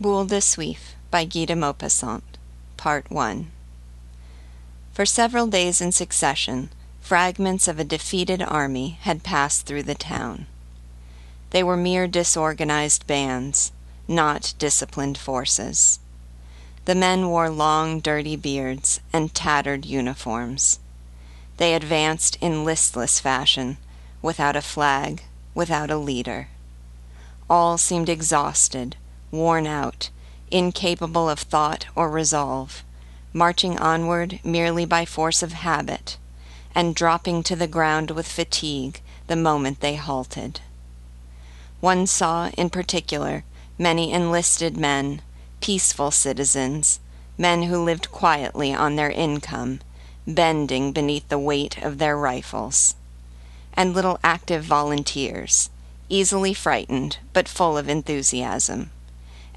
Boule de Suif by Guy de Maupassant Part 1 For several days in succession, fragments of a defeated army had passed through the town. They were mere disorganized bands, not disciplined forces. The men wore long, dirty beards and tattered uniforms. They advanced in listless fashion, without a flag, without a leader. All seemed exhausted, worn out, incapable of thought or resolve, marching onward merely by force of habit, and dropping to the ground with fatigue the moment they halted. One saw, in particular, many enlisted men, peaceful citizens, men who lived quietly on their income, bending beneath the weight of their rifles, and little active volunteers, easily frightened but full of enthusiasm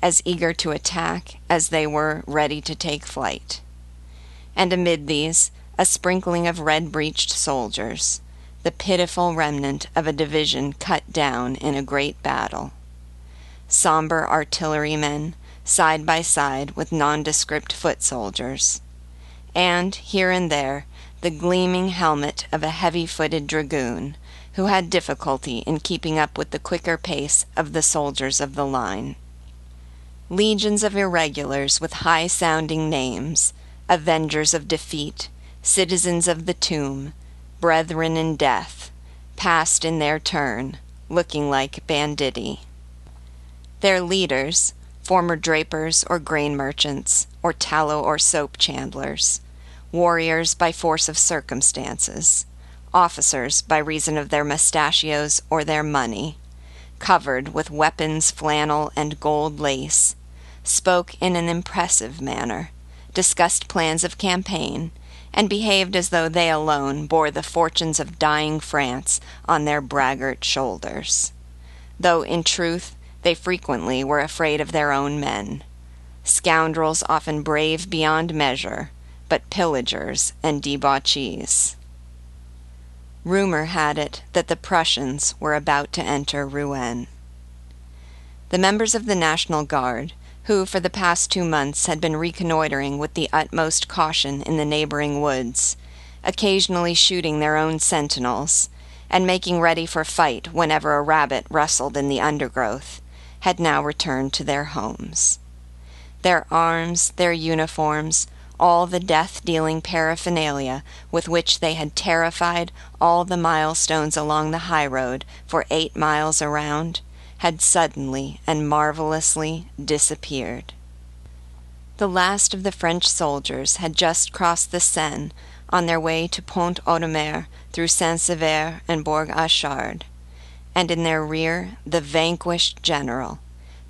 as eager to attack as they were ready to take flight. And amid these, a sprinkling of red breeched soldiers, the pitiful remnant of a division cut down in a great battle. Somber artillerymen, side by side with nondescript foot soldiers. And, here and there, the gleaming helmet of a heavy footed dragoon, who had difficulty in keeping up with the quicker pace of the soldiers of the line legions of irregulars with high sounding names, avengers of defeat, citizens of the tomb, brethren in death, passed in their turn, looking like banditti. Their leaders, former drapers or grain merchants, or tallow or soap chandlers, warriors by force of circumstances, officers by reason of their mustachios or their money, covered with weapons, flannel, and gold lace, spoke in an impressive manner, discussed plans of campaign, and behaved as though they alone bore the fortunes of dying France on their braggart shoulders, though in truth they frequently were afraid of their own men. Scoundrels often brave beyond measure, but pillagers and debauchees. Rumor had it that the Prussians were about to enter Rouen. The members of the National Guard, who for the past two months had been reconnoitering with the utmost caution in the neighboring woods, occasionally shooting their own sentinels, and making ready for fight whenever a rabbit rustled in the undergrowth, had now returned to their homes. Their arms, their uniforms, all the death dealing paraphernalia with which they had terrified all the milestones along the high road for eight miles around, had suddenly and marvelously disappeared. The last of the French soldiers had just crossed the Seine on their way to Pont Audemer through Saint Sever and Bourg Achard, and in their rear the vanquished general,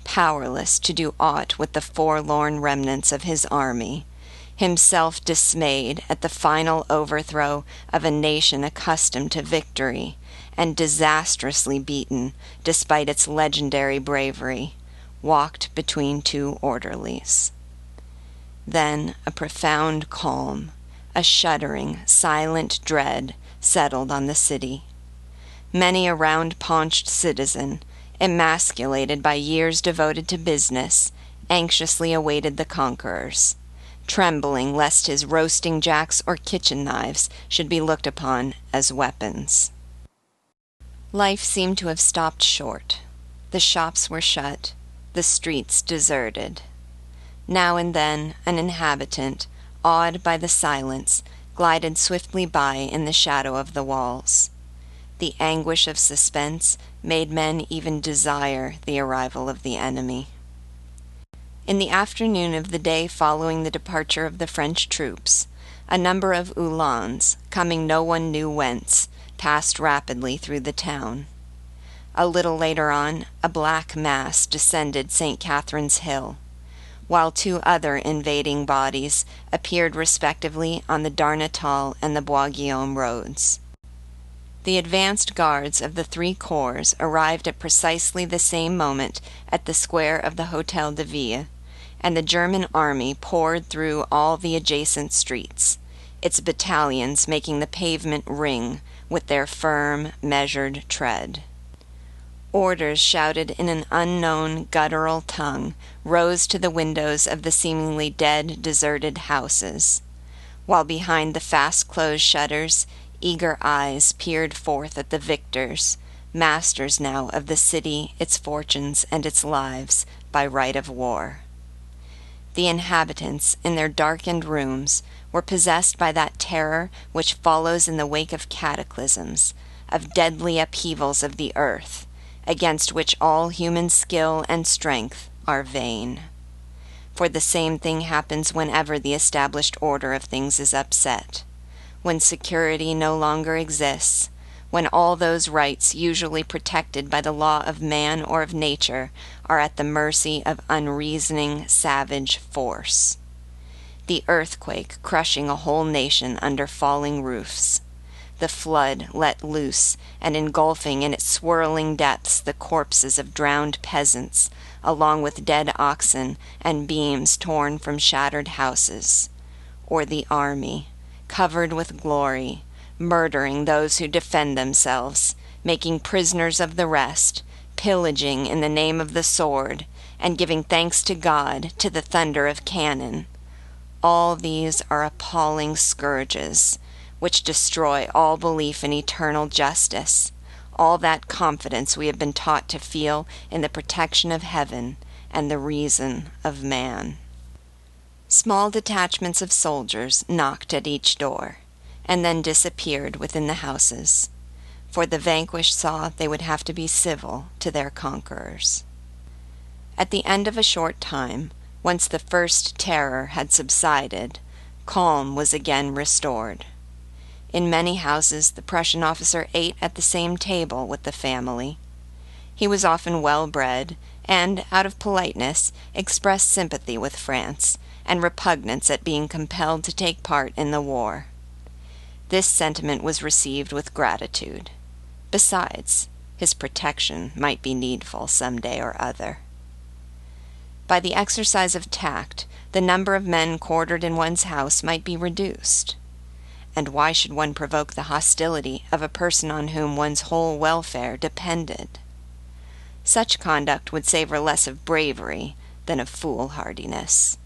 powerless to do aught with the forlorn remnants of his army, himself dismayed at the final overthrow of a nation accustomed to victory and disastrously beaten despite its legendary bravery, walked between two orderlies. Then a profound calm, a shuddering, silent dread settled on the city. Many a round paunched citizen, emasculated by years devoted to business, anxiously awaited the conquerors, trembling lest his roasting jacks or kitchen knives should be looked upon as weapons. Life seemed to have stopped short. The shops were shut, the streets deserted. Now and then an inhabitant, awed by the silence, glided swiftly by in the shadow of the walls. The anguish of suspense made men even desire the arrival of the enemy. In the afternoon of the day following the departure of the French troops, a number of Uhlans, coming no one knew whence, passed rapidly through the town. A little later on, a black mass descended St. Catherine's Hill, while two other invading bodies appeared respectively on the Darnetal and the Bois Guillaume roads. The advanced guards of the three corps arrived at precisely the same moment at the square of the Hotel de Ville, and the German army poured through all the adjacent streets, its battalions making the pavement ring with their firm, measured tread. Orders shouted in an unknown guttural tongue rose to the windows of the seemingly dead, deserted houses, while behind the fast closed shutters eager eyes peered forth at the victors, masters now of the city, its fortunes, and its lives by right of war. The inhabitants, in their darkened rooms, were possessed by that terror which follows in the wake of cataclysms, of deadly upheavals of the earth against which all human skill and strength are vain. For the same thing happens whenever the established order of things is upset, when security no longer exists, when all those rights usually protected by the law of man or of nature are at the mercy of unreasoning, savage force. The earthquake crushing a whole nation under falling roofs the flood let loose and engulfing in its swirling depths the corpses of drowned peasants, along with dead oxen and beams torn from shattered houses, or the army, covered with glory, murdering those who defend themselves, making prisoners of the rest, pillaging in the name of the sword, and giving thanks to God to the thunder of cannon. All these are appalling scourges which destroy all belief in eternal justice, all that confidence we have been taught to feel in the protection of heaven and the reason of man. Small detachments of soldiers knocked at each door, and then disappeared within the houses, for the vanquished saw they would have to be civil to their conquerors. At the end of a short time, once the first terror had subsided, calm was again restored. In many houses the Prussian officer ate at the same table with the family. He was often well bred, and, out of politeness, expressed sympathy with France, and repugnance at being compelled to take part in the war. This sentiment was received with gratitude. Besides, his protection might be needful some day or other. By the exercise of tact, the number of men quartered in one's house might be reduced. And why should one provoke the hostility of a person on whom one's whole welfare depended? Such conduct would savor less of bravery than of foolhardiness.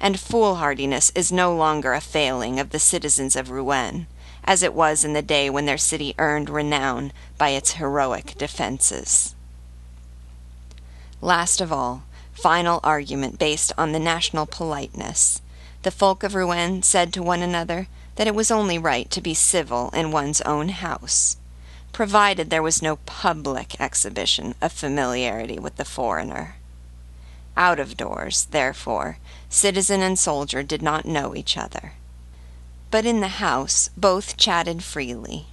And foolhardiness is no longer a failing of the citizens of Rouen, as it was in the day when their city earned renown by its heroic defenses. Last of all, final argument based on the national politeness. The folk of Rouen said to one another that it was only right to be civil in one's own house, provided there was no public exhibition of familiarity with the foreigner. Out of doors, therefore, citizen and soldier did not know each other. But in the house both chatted freely,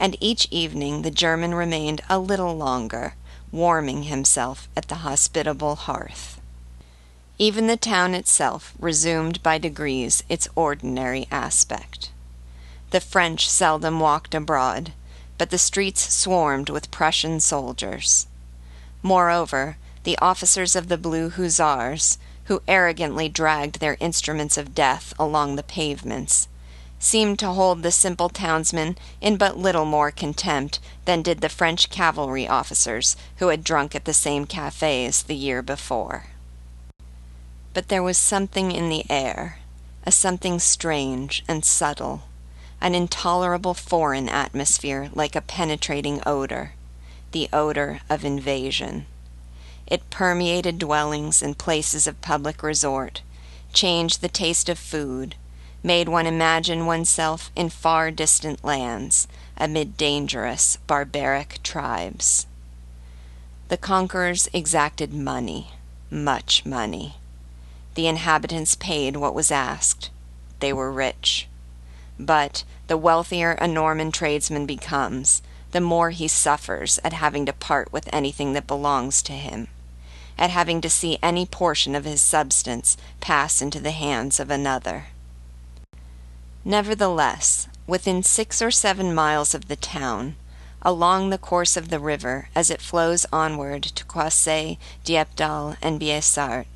and each evening the German remained a little longer, warming himself at the hospitable hearth. Even the town itself resumed by degrees its ordinary aspect. The French seldom walked abroad, but the streets swarmed with Prussian soldiers. Moreover, the officers of the Blue Hussars, who arrogantly dragged their instruments of death along the pavements, seemed to hold the simple townsmen in but little more contempt than did the French cavalry officers who had drunk at the same cafes the year before. But there was something in the air, a something strange and subtle, an intolerable foreign atmosphere like a penetrating odor, the odor of invasion. It permeated dwellings and places of public resort, changed the taste of food, made one imagine oneself in far distant lands, amid dangerous, barbaric tribes. The conquerors exacted money, much money. The inhabitants paid what was asked. They were rich. But the wealthier a Norman tradesman becomes, the more he suffers at having to part with anything that belongs to him, at having to see any portion of his substance pass into the hands of another. Nevertheless, within six or seven miles of the town, along the course of the river as it flows onward to Croisset, Dieppedalle, and Biessart,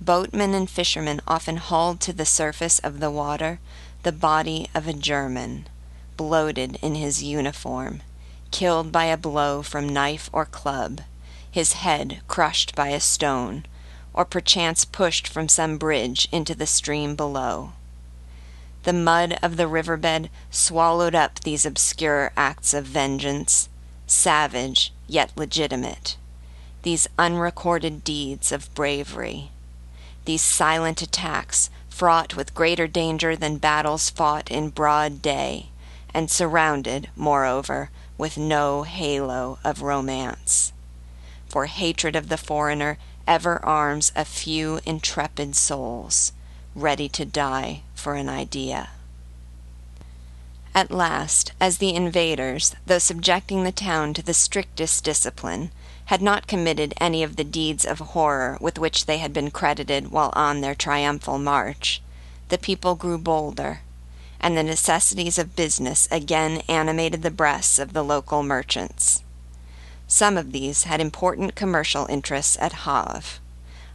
Boatmen and fishermen often hauled to the surface of the water the body of a German, bloated in his uniform, killed by a blow from knife or club, his head crushed by a stone, or perchance pushed from some bridge into the stream below. The mud of the riverbed swallowed up these obscure acts of vengeance, savage yet legitimate, these unrecorded deeds of bravery, these silent attacks fraught with greater danger than battles fought in broad day, and surrounded, moreover, with no halo of romance. For hatred of the foreigner ever arms a few intrepid souls, ready to die for an idea. At last, as the invaders, though subjecting the town to the strictest discipline, had not committed any of the deeds of horror with which they had been credited while on their triumphal march, the people grew bolder, and the necessities of business again animated the breasts of the local merchants. Some of these had important commercial interests at Havre,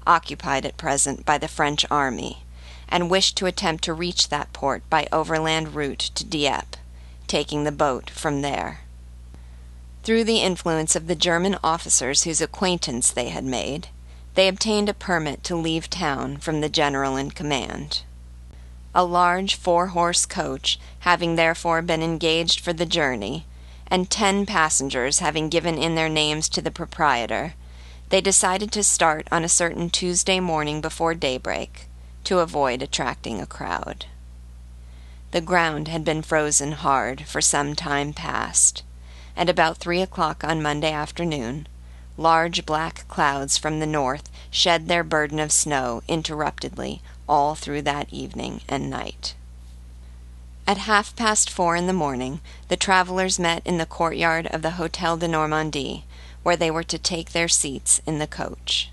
occupied at present by the French army, and wished to attempt to reach that port by overland route to Dieppe, taking the boat from there. Through the influence of the German officers whose acquaintance they had made, they obtained a permit to leave town from the general in command. A large four horse coach having therefore been engaged for the journey, and ten passengers having given in their names to the proprietor, they decided to start on a certain Tuesday morning before daybreak, to avoid attracting a crowd. The ground had been frozen hard for some time past, and about three o'clock on Monday afternoon, large black clouds from the north shed their burden of snow interruptedly all through that evening and night. At half past four in the morning, the travelers met in the courtyard of the Hotel de Normandie, where they were to take their seats in the coach.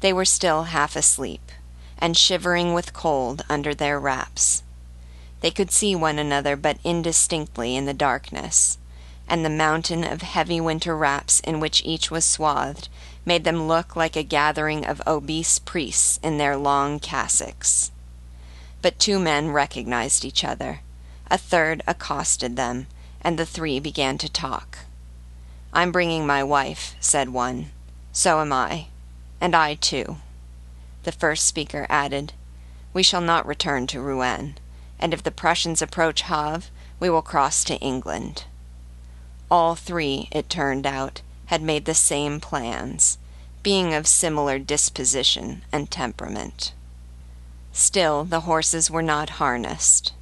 They were still half asleep, and shivering with cold under their wraps. They could see one another but indistinctly in the darkness, and the mountain of heavy winter wraps in which each was swathed made them look like a gathering of obese priests in their long cassocks. But two men recognized each other. A third accosted them, and the three began to talk. I'm bringing my wife, said one. So am I. And I too. The first speaker added, We shall not return to Rouen, and if the Prussians approach Havre, we will cross to England. All three, it turned out, had made the same plans, being of similar disposition and temperament. Still the horses were not harnessed.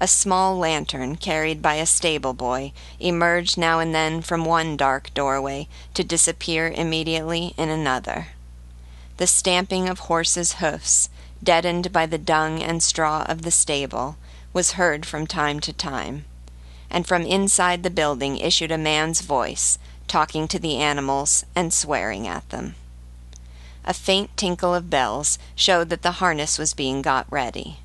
A small lantern carried by a stable boy emerged now and then from one dark doorway to disappear immediately in another. The stamping of horses' hoofs, deadened by the dung and straw of the stable, was heard from time to time, and from inside the building issued a man's voice, talking to the animals and swearing at them. A faint tinkle of bells showed that the harness was being got ready.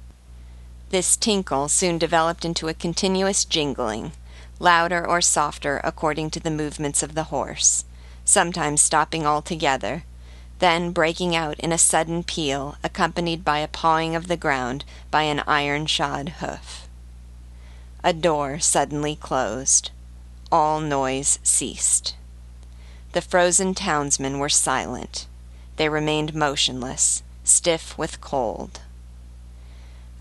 This tinkle soon developed into a continuous jingling, louder or softer according to the movements of the horse, sometimes stopping altogether, then breaking out in a sudden peal accompanied by a pawing of the ground by an iron shod hoof. A door suddenly closed. All noise ceased. The frozen townsmen were silent. They remained motionless, stiff with cold.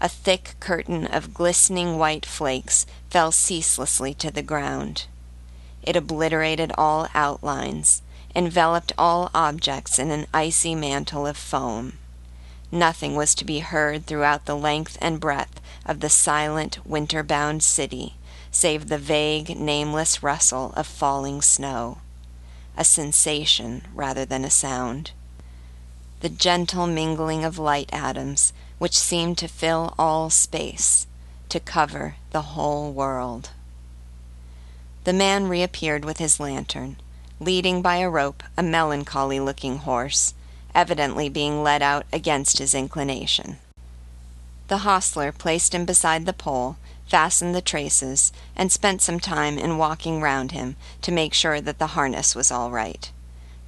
A thick curtain of glistening white flakes fell ceaselessly to the ground. It obliterated all outlines, enveloped all objects in an icy mantle of foam. Nothing was to be heard throughout the length and breadth of the silent, winter bound city save the vague, nameless rustle of falling snow, a sensation rather than a sound the gentle mingling of light atoms which seemed to fill all space, to cover the whole world. The man reappeared with his lantern, leading by a rope a melancholy looking horse, evidently being led out against his inclination. The hostler placed him beside the pole, fastened the traces, and spent some time in walking round him to make sure that the harness was all right,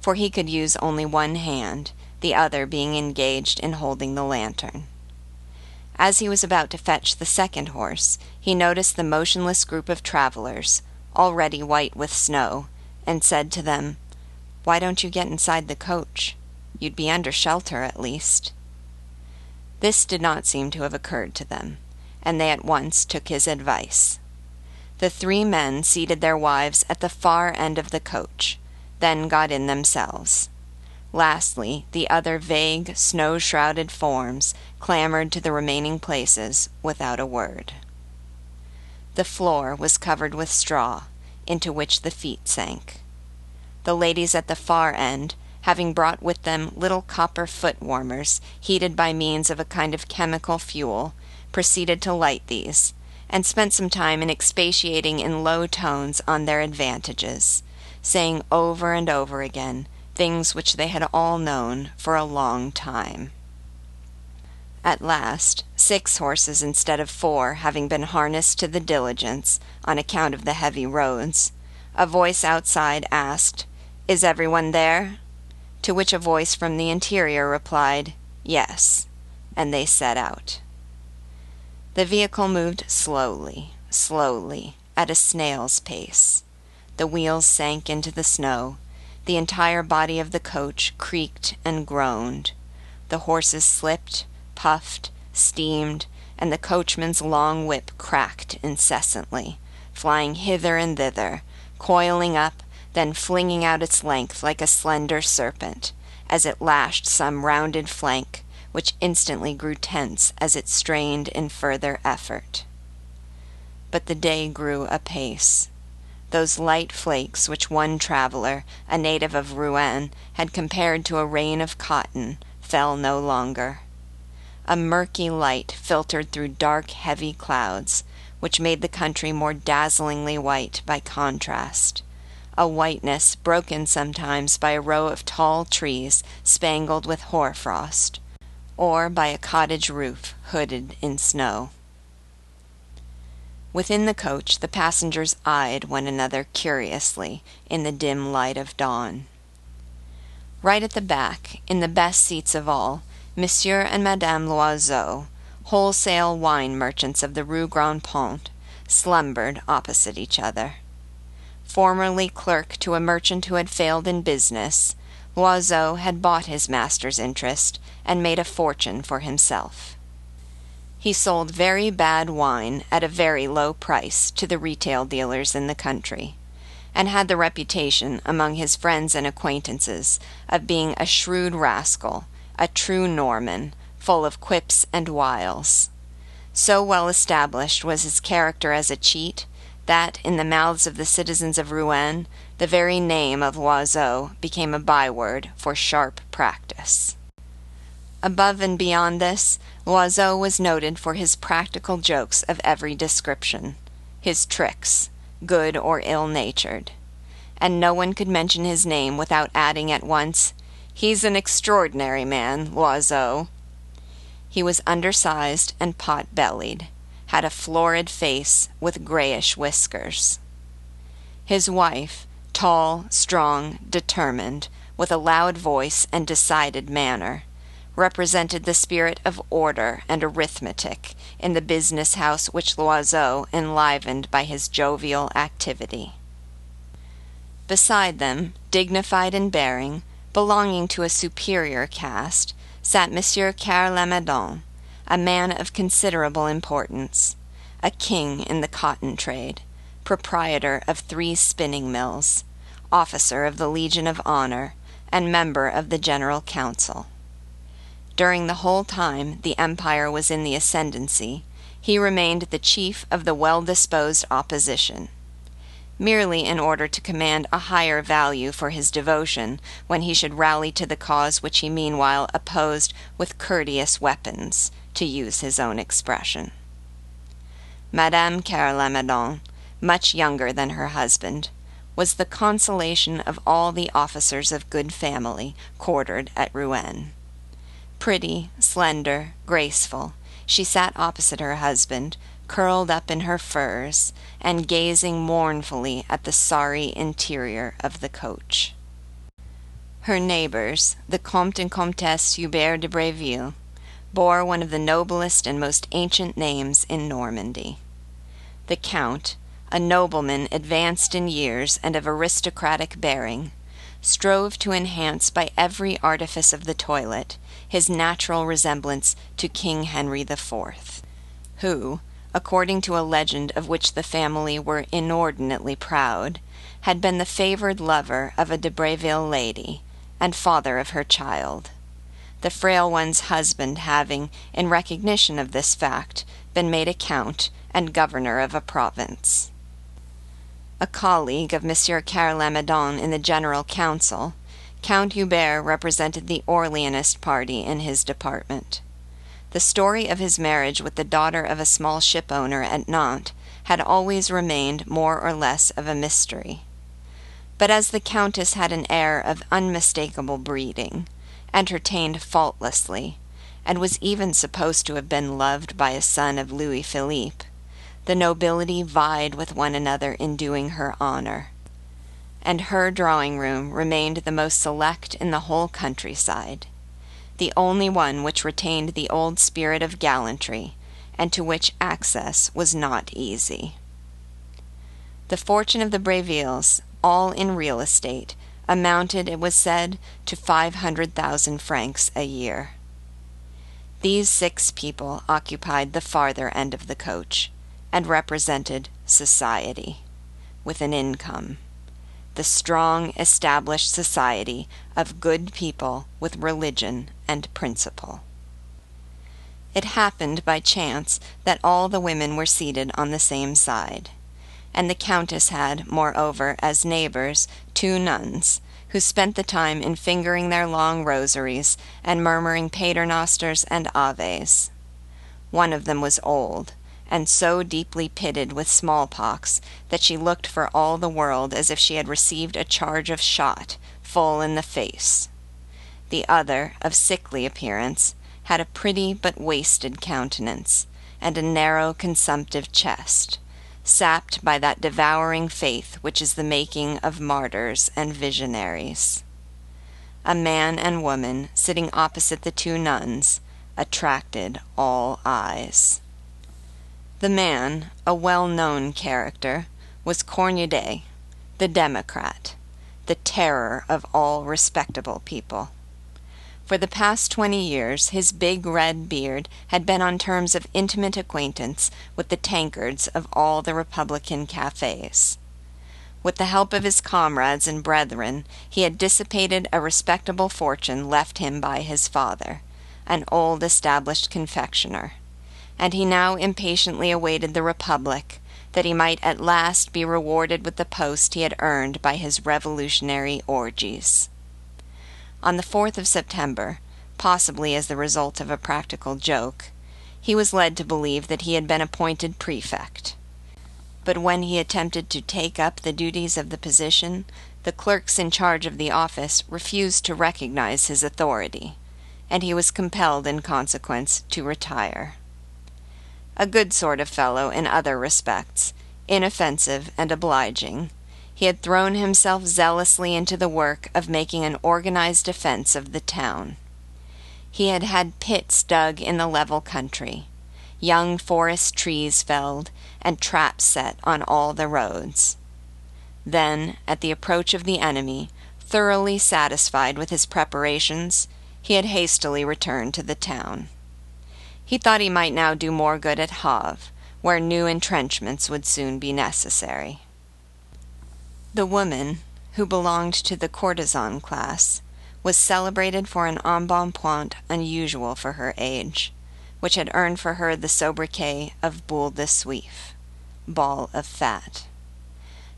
for he could use only one hand, the other being engaged in holding the lantern. As he was about to fetch the second horse, he noticed the motionless group of travelers, already white with snow, and said to them, Why don't you get inside the coach? You'd be under shelter at least. This did not seem to have occurred to them, and they at once took his advice. The three men seated their wives at the far end of the coach, then got in themselves. Lastly, the other vague, snow shrouded forms clambered to the remaining places without a word. The floor was covered with straw, into which the feet sank. The ladies at the far end, having brought with them little copper foot warmers heated by means of a kind of chemical fuel, proceeded to light these, and spent some time in expatiating in low tones on their advantages, saying over and over again things which they had all known for a long time. At last, six horses instead of four having been harnessed to the diligence on account of the heavy roads, a voice outside asked, Is everyone there? To which a voice from the interior replied, Yes, and they set out. The vehicle moved slowly, slowly, at a snail's pace. The wheels sank into the snow. The entire body of the coach creaked and groaned. The horses slipped, puffed, steamed, and the coachman's long whip cracked incessantly, flying hither and thither, coiling up, then flinging out its length like a slender serpent, as it lashed some rounded flank, which instantly grew tense as it strained in further effort. But the day grew apace. Those light flakes which one traveler, a native of Rouen, had compared to a rain of cotton, fell no longer. A murky light filtered through dark, heavy clouds, which made the country more dazzlingly white by contrast. A whiteness broken sometimes by a row of tall trees spangled with hoarfrost, or by a cottage roof hooded in snow. Within the coach, the passengers eyed one another curiously in the dim light of dawn. Right at the back, in the best seats of all, Monsieur and Madame Loiseau, wholesale wine merchants of the Rue Grand Pont, slumbered opposite each other. Formerly clerk to a merchant who had failed in business, Loiseau had bought his master's interest and made a fortune for himself. He sold very bad wine at a very low price to the retail dealers in the country, and had the reputation among his friends and acquaintances of being a shrewd rascal a true Norman, full of quips and wiles. So well established was his character as a cheat, that, in the mouths of the citizens of Rouen, the very name of Loiseau became a byword for sharp practice. Above and beyond this, Loiseau was noted for his practical jokes of every description, his tricks, good or ill natured, and no one could mention his name without adding at once, He's an extraordinary man, Loiseau. He was undersized and pot bellied, had a florid face with grayish whiskers. His wife, tall, strong, determined, with a loud voice and decided manner, represented the spirit of order and arithmetic in the business house which Loiseau enlivened by his jovial activity. Beside them, dignified in bearing, belonging to a superior caste, sat Monsieur Carre Lamadon, a man of considerable importance, a king in the cotton trade, proprietor of three spinning mills, officer of the Legion of Honor, and member of the General Council. During the whole time the empire was in the ascendancy, he remained the chief of the well disposed opposition merely in order to command a higher value for his devotion when he should rally to the cause which he meanwhile opposed with courteous weapons, to use his own expression. Madame Carre Lamadon, much younger than her husband, was the consolation of all the officers of good family quartered at Rouen. Pretty, slender, graceful, she sat opposite her husband, curled up in her furs, and gazing mournfully at the sorry interior of the coach. Her neighbors, the Comte and Comtesse Hubert de Breville, bore one of the noblest and most ancient names in Normandy. The Count, a nobleman advanced in years and of aristocratic bearing, strove to enhance by every artifice of the toilet his natural resemblance to King Henry IV, who, according to a legend of which the family were inordinately proud, had been the favored lover of a de Breville lady, and father of her child the frail one's husband having, in recognition of this fact, been made a count and governor of a province. A colleague of Monsieur Carre Lamadon in the General Council, Count Hubert represented the Orleanist party in his department. The story of his marriage with the daughter of a small shipowner at Nantes had always remained more or less of a mystery. But as the Countess had an air of unmistakable breeding, entertained faultlessly, and was even supposed to have been loved by a son of Louis Philippe, the nobility vied with one another in doing her honor, and her drawing room remained the most select in the whole countryside, the only one which retained the old spirit of gallantry, and to which access was not easy. The fortune of the Brevilles, all in real estate, amounted, it was said, to five hundred thousand francs a year. These six people occupied the farther end of the coach, and represented society, with an income the strong, established society of good people with religion and principle. It happened by chance that all the women were seated on the same side and the Countess had, moreover, as neighbors, two nuns, who spent the time in fingering their long rosaries and murmuring paternosters and aves. One of them was old, and so deeply pitted with smallpox that she looked for all the world as if she had received a charge of shot full in the face. The other, of sickly appearance, had a pretty but wasted countenance, and a narrow consumptive chest sapped by that devouring faith which is the making of martyrs and visionaries. A man and woman sitting opposite the two nuns attracted all eyes. The man, a well known character, was Cornudet, the Democrat, the terror of all respectable people. For the past twenty years his big red beard had been on terms of intimate acquaintance with the tankards of all the Republican cafes. With the help of his comrades and brethren he had dissipated a respectable fortune left him by his father, an old established confectioner, and he now impatiently awaited the Republic, that he might at last be rewarded with the post he had earned by his revolutionary orgies. On the 4th of September, possibly as the result of a practical joke, he was led to believe that he had been appointed prefect. But when he attempted to take up the duties of the position, the clerks in charge of the office refused to recognize his authority, and he was compelled in consequence to retire. A good sort of fellow in other respects, inoffensive and obliging, he had thrown himself zealously into the work of making an organized defense of the town. He had had pits dug in the level country, young forest trees felled, and traps set on all the roads. Then, at the approach of the enemy, thoroughly satisfied with his preparations, he had hastily returned to the town. He thought he might now do more good at Havre, where new entrenchments would soon be necessary. The woman, who belonged to the courtesan class, was celebrated for an embonpoint unusual for her age, which had earned for her the sobriquet of boule de suif ball of fat.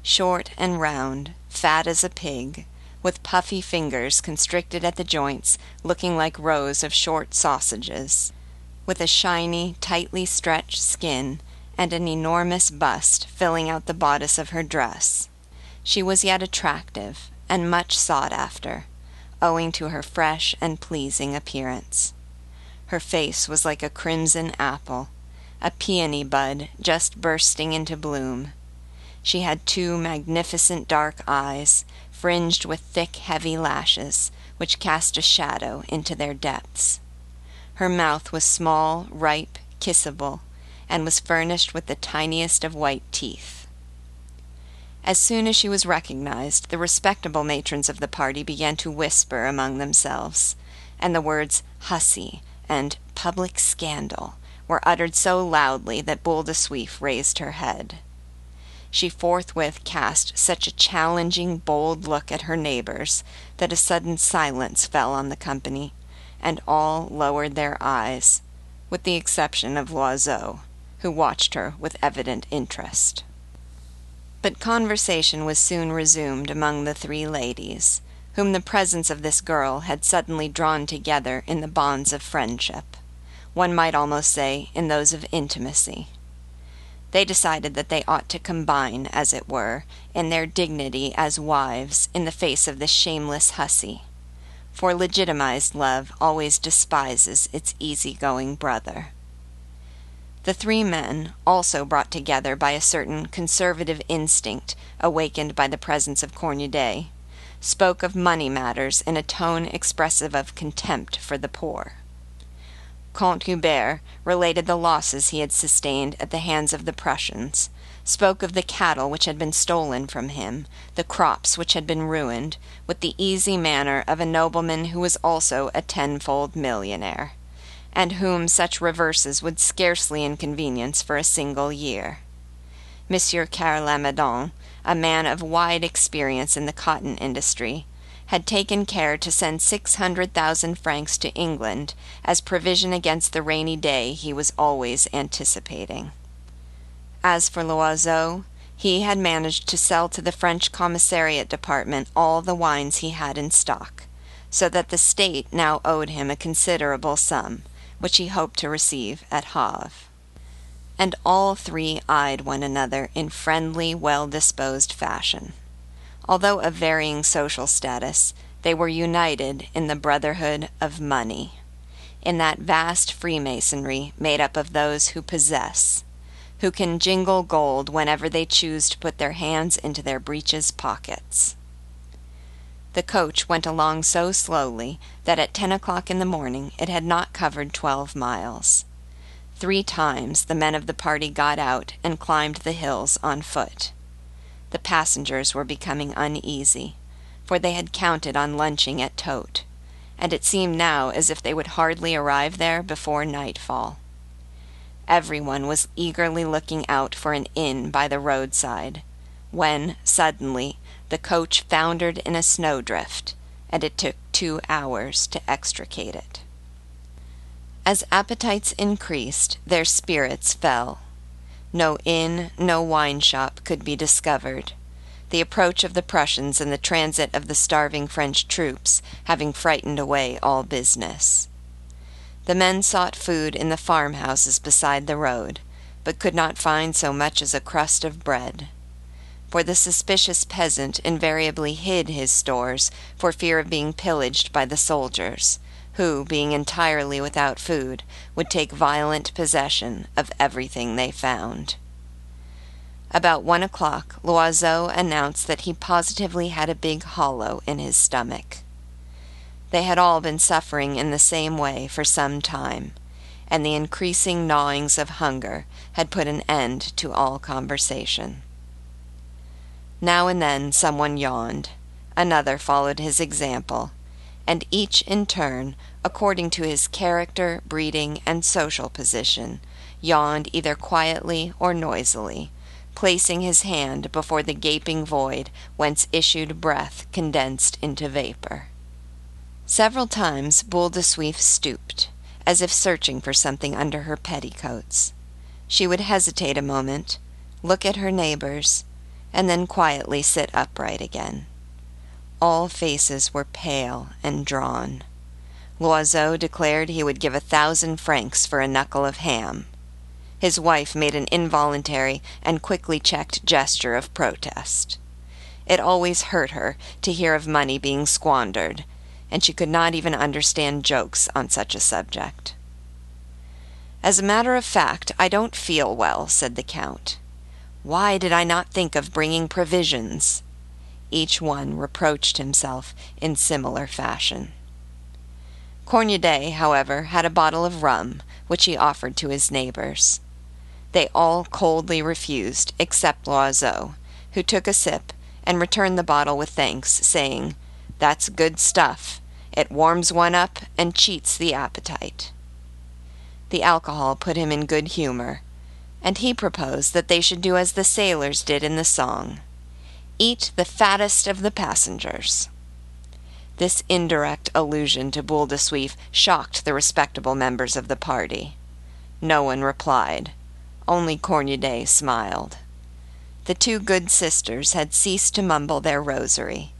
Short and round, fat as a pig, with puffy fingers constricted at the joints, looking like rows of short sausages, with a shiny, tightly stretched skin, and an enormous bust filling out the bodice of her dress. She was yet attractive, and much sought after, owing to her fresh and pleasing appearance. Her face was like a crimson apple, a peony bud just bursting into bloom. She had two magnificent dark eyes, fringed with thick, heavy lashes, which cast a shadow into their depths. Her mouth was small, ripe, kissable, and was furnished with the tiniest of white teeth. As soon as she was recognized, the respectable matrons of the party began to whisper among themselves, and the words hussy and public scandal were uttered so loudly that Boule de Suif raised her head. She forthwith cast such a challenging, bold look at her neighbors that a sudden silence fell on the company, and all lowered their eyes, with the exception of Loiseau, who watched her with evident interest. But conversation was soon resumed among the three ladies, whom the presence of this girl had suddenly drawn together in the bonds of friendship one might almost say in those of intimacy. They decided that they ought to combine, as it were, in their dignity as wives in the face of this shameless hussy, for legitimized love always despises its easy-going brother. The three men, also brought together by a certain conservative instinct awakened by the presence of Cornudet, spoke of money matters in a tone expressive of contempt for the poor. Count Hubert related the losses he had sustained at the hands of the Prussians, spoke of the cattle which had been stolen from him, the crops which had been ruined, with the easy manner of a nobleman who was also a tenfold millionaire, and whom such reverses would scarcely inconvenience for a single year. Monsieur Carre Lamadon, a man of wide experience in the cotton industry, had taken care to send six hundred thousand francs to England as provision against the rainy day he was always anticipating. As for Loiseau, he had managed to sell to the French Commissariat Department all the wines he had in stock, so that the State now owed him a considerable sum, which he hoped to receive at Havre. And all three eyed one another in friendly, well disposed fashion. Although of varying social status, they were united in the brotherhood of money, in that vast freemasonry made up of those who possess, who can jingle gold whenever they choose to put their hands into their breeches pockets. The coach went along so slowly that at ten o'clock in the morning it had not covered twelve miles. Three times the men of the party got out and climbed the hills on foot. The passengers were becoming uneasy, for they had counted on lunching at Totes, and it seemed now as if they would hardly arrive there before nightfall. Everyone was eagerly looking out for an inn by the roadside, when, suddenly, the coach foundered in a snowdrift, and it took two hours to extricate it. As appetites increased, their spirits fell. No inn, no wine shop could be discovered, the approach of the Prussians and the transit of the starving French troops having frightened away all business. The men sought food in the farmhouses beside the road, but could not find so much as a crust of bread. For the suspicious peasant invariably hid his stores for fear of being pillaged by the soldiers, who, being entirely without food, would take violent possession of everything they found. About one o'clock, Loiseau announced that he positively had a big hollow in his stomach. They had all been suffering in the same way for some time, and the increasing gnawings of hunger had put an end to all conversation. Now and then someone yawned, another followed his example, and each in turn, according to his character, breeding, and social position, yawned either quietly or noisily, placing his hand before the gaping void whence issued breath condensed into vapor. Several times Boule de Suif stooped, as if searching for something under her petticoats. She would hesitate a moment, look at her neighbors, and then quietly sit upright again. All faces were pale and drawn. Loiseau declared he would give a thousand francs for a knuckle of ham. His wife made an involuntary and quickly checked gesture of protest. It always hurt her to hear of money being squandered, and she could not even understand jokes on such a subject. As a matter of fact, I don't feel well, said the Count. Why did I not think of bringing provisions? Each one reproached himself in similar fashion. Cornudet, however, had a bottle of rum, which he offered to his neighbors. They all coldly refused, except Loiseau, who took a sip and returned the bottle with thanks, saying, That's good stuff. It warms one up and cheats the appetite. The alcohol put him in good humor, and he proposed that they should do as the sailors did in the song eat the fattest of the passengers. This indirect allusion to Boule de Suif shocked the respectable members of the party. No one replied. Only Cornudet smiled. The two good sisters had ceased to mumble their rosary,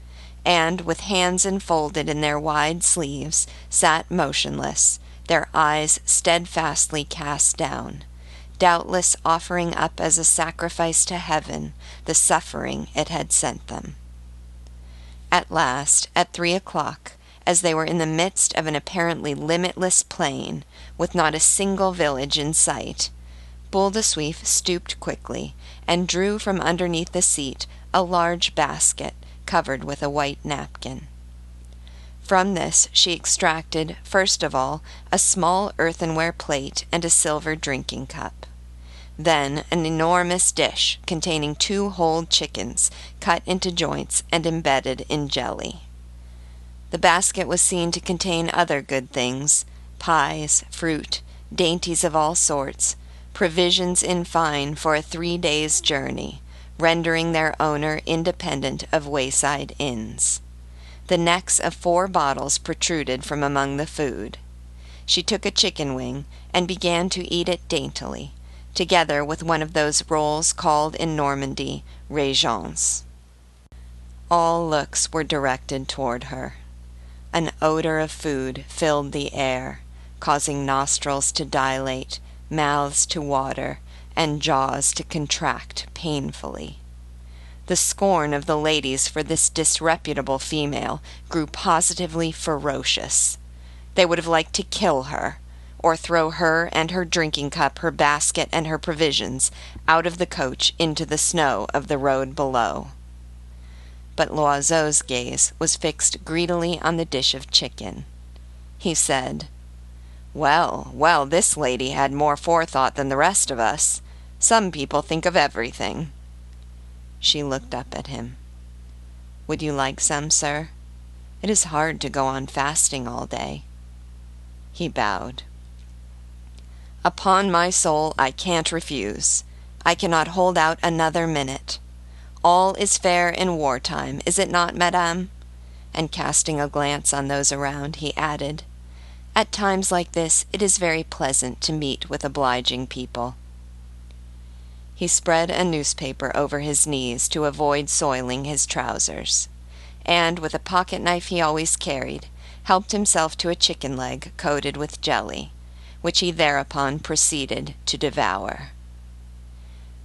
and, with hands enfolded in their wide sleeves, sat motionless, their eyes steadfastly cast down, doubtless offering up as a sacrifice to heaven the suffering it had sent them. At last, at three o'clock, as they were in the midst of an apparently limitless plain, with not a single village in sight, Boule de Suif stooped quickly and drew from underneath the seat a large basket covered with a white napkin. From this she extracted, first of all, a small earthenware plate and a silver drinking cup. Then an enormous dish containing two whole chickens cut into joints and embedded in jelly. The basket was seen to contain other good things pies, fruit, dainties of all sorts, provisions in fine for a three days' journey, rendering their owner independent of wayside inns. The necks of four bottles protruded from among the food. She took a chicken wing and began to eat it daintily, together with one of those rolls called in Normandy régence. All looks were directed toward her. An odor of food filled the air, causing nostrils to dilate, mouths to water, and jaws to contract painfully. The scorn of the ladies for this disreputable female grew positively ferocious. They would have liked to kill her, or throw her and her drinking cup, her basket, and her provisions out of the coach into the snow of the road below. But Loiseau's gaze was fixed greedily on the dish of chicken. He said, Well, well, this lady had more forethought than the rest of us. Some people think of everything. She looked up at him. Would you like some, sir? It is hard to go on fasting all day. He bowed. Upon my soul, I can't refuse. I cannot hold out another minute. All is fair in wartime, is it not, madame? And casting a glance on those around, he added, At times like this, it is very pleasant to meet with obliging people. He spread a newspaper over his knees to avoid soiling his trousers, and with a pocket knife he always carried, helped himself to a chicken leg coated with jelly, which he thereupon proceeded to devour.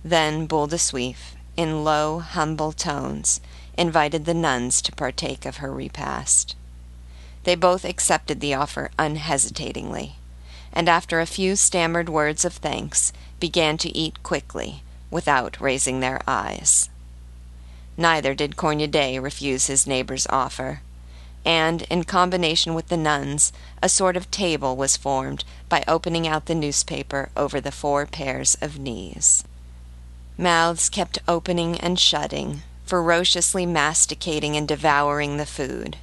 Then Boule de Suif, in low, humble tones, invited the nuns to partake of her repast. They both accepted the offer unhesitatingly, and after a few stammered words of thanks, began to eat quickly, without raising their eyes. Neither did Cornudet refuse his neighbor's offer, and, in combination with the nuns, a sort of table was formed by opening out the newspaper over the four pairs of knees. Mouths kept opening and shutting, ferociously masticating and devouring the food.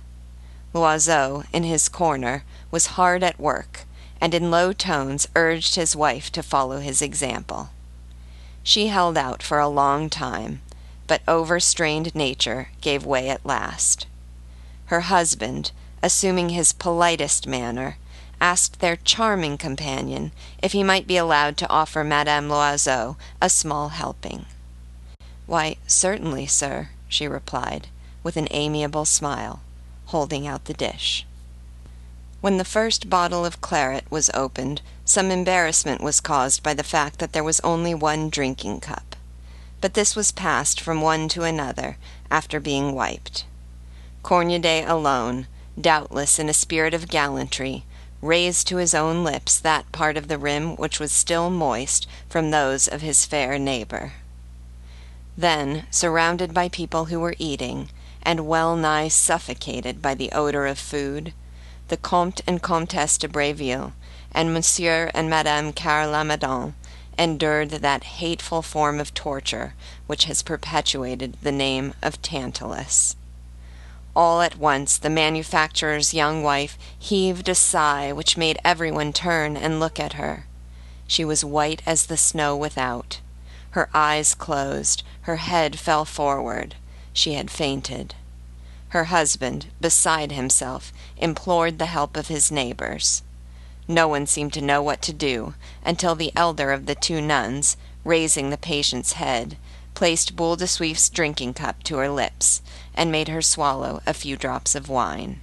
Loiseau, in his corner, was hard at work, and in low tones urged his wife to follow his example. She held out for a long time, but overstrained nature gave way at last. Her husband, assuming his politest manner, asked their charming companion if he might be allowed to offer Madame Loiseau a small helping. Why, certainly, sir, she replied, with an amiable smile, holding out the dish. When the first bottle of claret was opened, some embarrassment was caused by the fact that there was only one drinking cup, but this was passed from one to another after being wiped. Cornudet alone, doubtless in a spirit of gallantry, raised to his own lips that part of the rim which was still moist from those of his fair neighbor. Then, surrounded by people who were eating, and well nigh suffocated by the odor of food, the Comte and Comtesse de Breville, and Monsieur and Madame Carre Lamadon endured that hateful form of torture which has perpetuated the name of Tantalus. All at once the manufacturer's young wife heaved a sigh which made everyone turn and look at her. She was white as the snow without. Her eyes closed, her head fell forward. She had fainted. Her husband, beside himself, implored the help of his neighbors. No one seemed to know what to do until the elder of the two nuns, raising the patient's head, placed Boule de Suif's drinking cup to her lips and made her swallow a few drops of wine.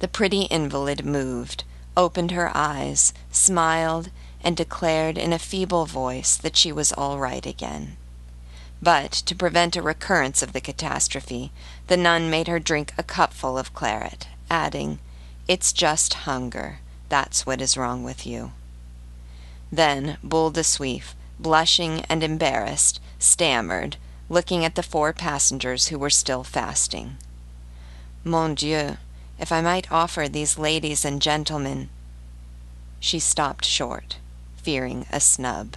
The pretty invalid moved, opened her eyes, smiled, and declared in a feeble voice that she was all right again. But, to prevent a recurrence of the catastrophe, the nun made her drink a cupful of claret, adding, It's just hunger. That's what is wrong with you. Then Boule de Suif, blushing and embarrassed, stammered, looking at the four passengers who were still fasting. Mon Dieu, if I might offer these ladies and gentlemen. She stopped short, fearing a snub.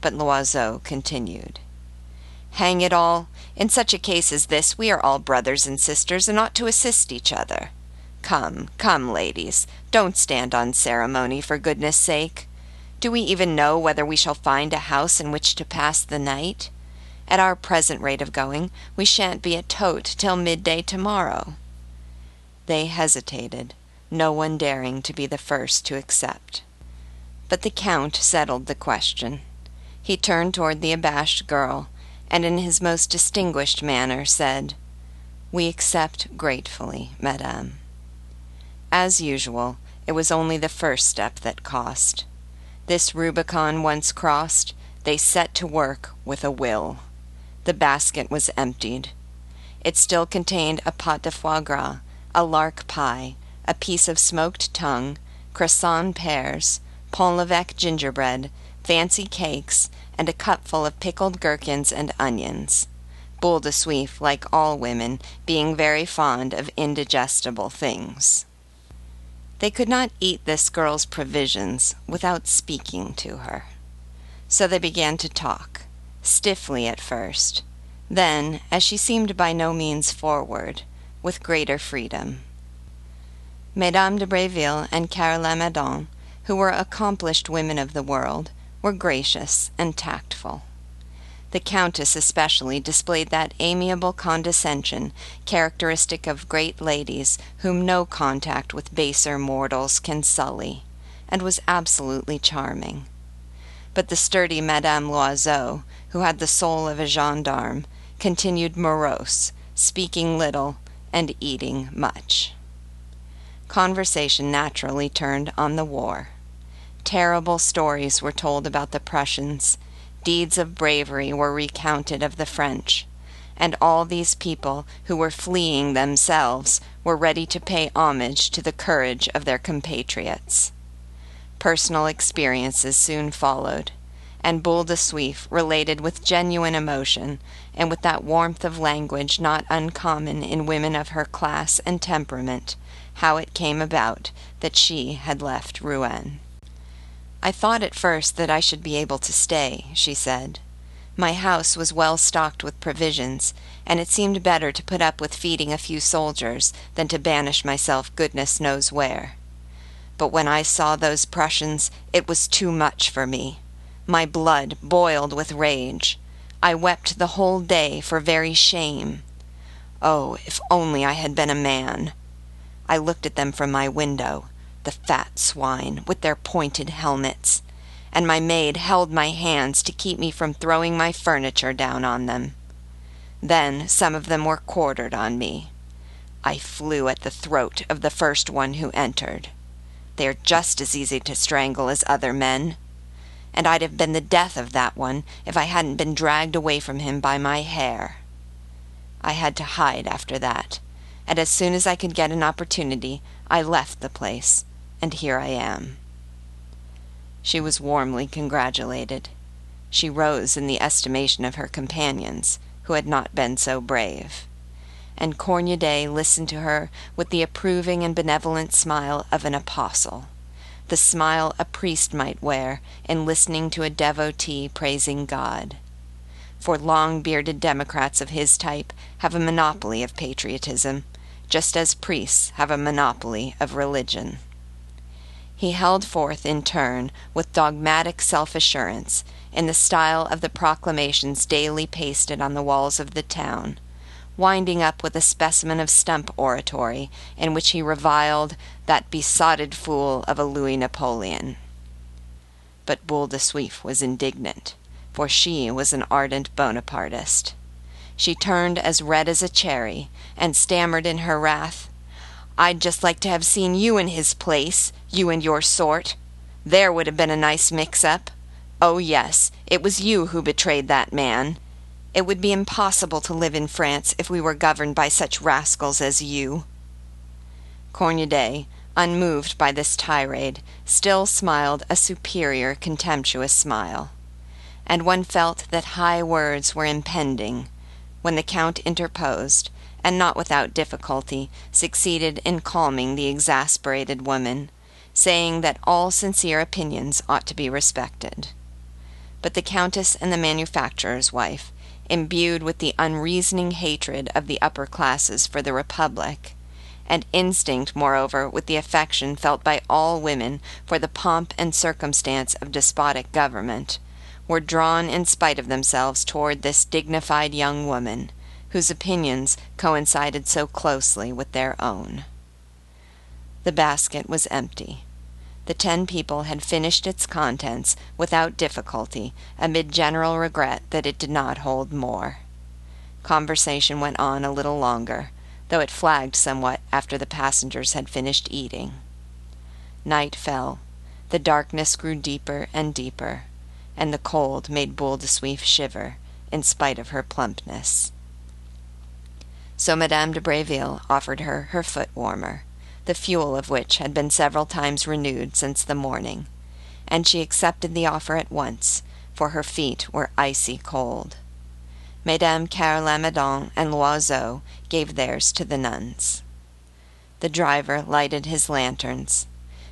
But Loiseau continued. Hang it all! In such a case as this, we are all brothers and sisters and ought to assist each other. Come, come, ladies, don't stand on ceremony, for goodness sake. Do we even know whether we shall find a house in which to pass the night? At our present rate of going, we shan't be at Totes till midday tomorrow. They hesitated, no one daring to be the first to accept. But the Count settled the question. He turned toward the abashed girl and in his most distinguished manner said, We accept gratefully, madame. As usual, it was only the first step that cost. This Rubicon once crossed, they set to work with a will. The basket was emptied. It still contained a pot de foie gras, a lark pie, a piece of smoked tongue, Crassane pears, Pont l'Evêque gingerbread, fancy cakes, and a cupful of pickled gherkins and onions. Boule de Suif, like all women, being very fond of indigestible things. They could not eat this girl's provisions without speaking to her. So they began to talk, stiffly at first, then, as she seemed by no means forward, with greater freedom. Mesdames de Breville and Carre-Lamadon, who were accomplished women of the world, were gracious and tactful. The Countess especially displayed that amiable condescension characteristic of great ladies whom no contact with baser mortals can sully, and was absolutely charming. But the sturdy Madame Loiseau, who had the soul of a gendarme, continued morose, speaking little and eating much. Conversation naturally turned on the war. Terrible stories were told about the Prussians, deeds of bravery were recounted of the French, and all these people who were fleeing themselves were ready to pay homage to the courage of their compatriots. Personal experiences soon followed, and Boule de Suif related with genuine emotion, and with that warmth of language not uncommon in women of her class and temperament, how it came about that she had left Rouen. I thought at first that I should be able to stay, she said. My house was well stocked with provisions, and it seemed better to put up with feeding a few soldiers than to banish myself goodness knows where. But when I saw those Prussians, it was too much for me. My blood boiled with rage. I wept the whole day for very shame. Oh, if only I had been a man! I looked at them from my window the fat swine, with their pointed helmets, and my maid held my hands to keep me from throwing my furniture down on them. Then some of them were quartered on me. I flew at the throat of the first one who entered. They are just as easy to strangle as other men. And I'd have been the death of that one if I hadn't been dragged away from him by my hair. I had to hide after that, and as soon as I could get an opportunity, I left the place and here I am. She was warmly congratulated. She rose in the estimation of her companions, who had not been so brave. And Cornudet listened to her with the approving and benevolent smile of an apostle, the smile a priest might wear in listening to a devotee praising God. For long bearded Democrats of his type have a monopoly of patriotism, just as priests have a monopoly of religion. He held forth in turn with dogmatic self assurance in the style of the proclamations daily pasted on the walls of the town, winding up with a specimen of stump oratory in which he reviled that besotted fool of a Louis Napoleon. But Boule de Suif was indignant, for she was an ardent Bonapartist. She turned as red as a cherry, and stammered in her wrath, I'd just like to have seen you in his place, you and your sort. There would have been a nice mix up. Oh, yes, it was you who betrayed that man. It would be impossible to live in France if we were governed by such rascals as you. Cornudet, unmoved by this tirade, still smiled a superior, contemptuous smile. And one felt that high words were impending, when the Count interposed, and not without difficulty succeeded in calming the exasperated woman, saying that all sincere opinions ought to be respected. But the Countess and the manufacturer's wife imbued with the unreasoning hatred of the upper classes for the Republic, and instinct, moreover, with the affection felt by all women for the pomp and circumstance of despotic government, were drawn in spite of themselves toward this dignified young woman, whose opinions coincided so closely with their own. The basket was empty. The ten people had finished its contents without difficulty, amid general regret that it did not hold more. Conversation went on a little longer, though it flagged somewhat after the passengers had finished eating. Night fell. The darkness grew deeper and deeper, and the cold made Boule de Suif shiver, in spite of her plumpness. So Madame de Breville offered her her foot warmer the fuel of which had been several times renewed since the morning, and she accepted the offer at once, for her feet were icy cold. Mesdames Carre-Lamadon and Loiseau gave theirs to the nuns. The driver lighted his lanterns.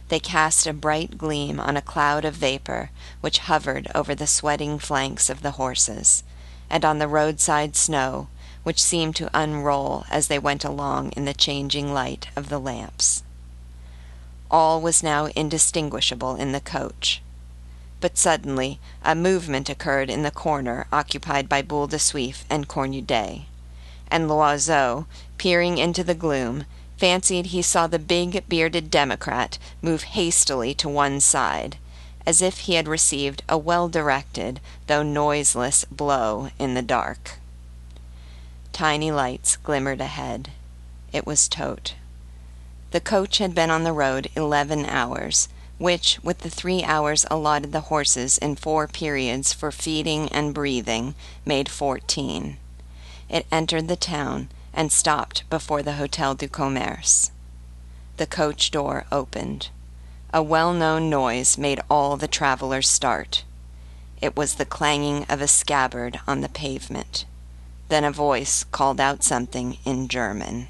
They cast a bright gleam on a cloud of vapor which hovered over the sweating flanks of the horses, and on the roadside snow which seemed to unroll as they went along in the changing light of the lamps. All was now indistinguishable in the coach. But suddenly a movement occurred in the corner occupied by Boule de Suif and Cornudet, and Loiseau, peering into the gloom, fancied he saw the big bearded Democrat move hastily to one side, as if he had received a well directed, though noiseless, blow in the dark. Tiny lights glimmered ahead. It was Totes. The coach had been on the road eleven hours, which, with the three hours allotted the horses in four periods for feeding and breathing, made fourteen. It entered the town and stopped before the Hotel du Commerce. The coach door opened. A well known noise made all the travelers start. It was the clanging of a scabbard on the pavement. Then a voice called out something in German.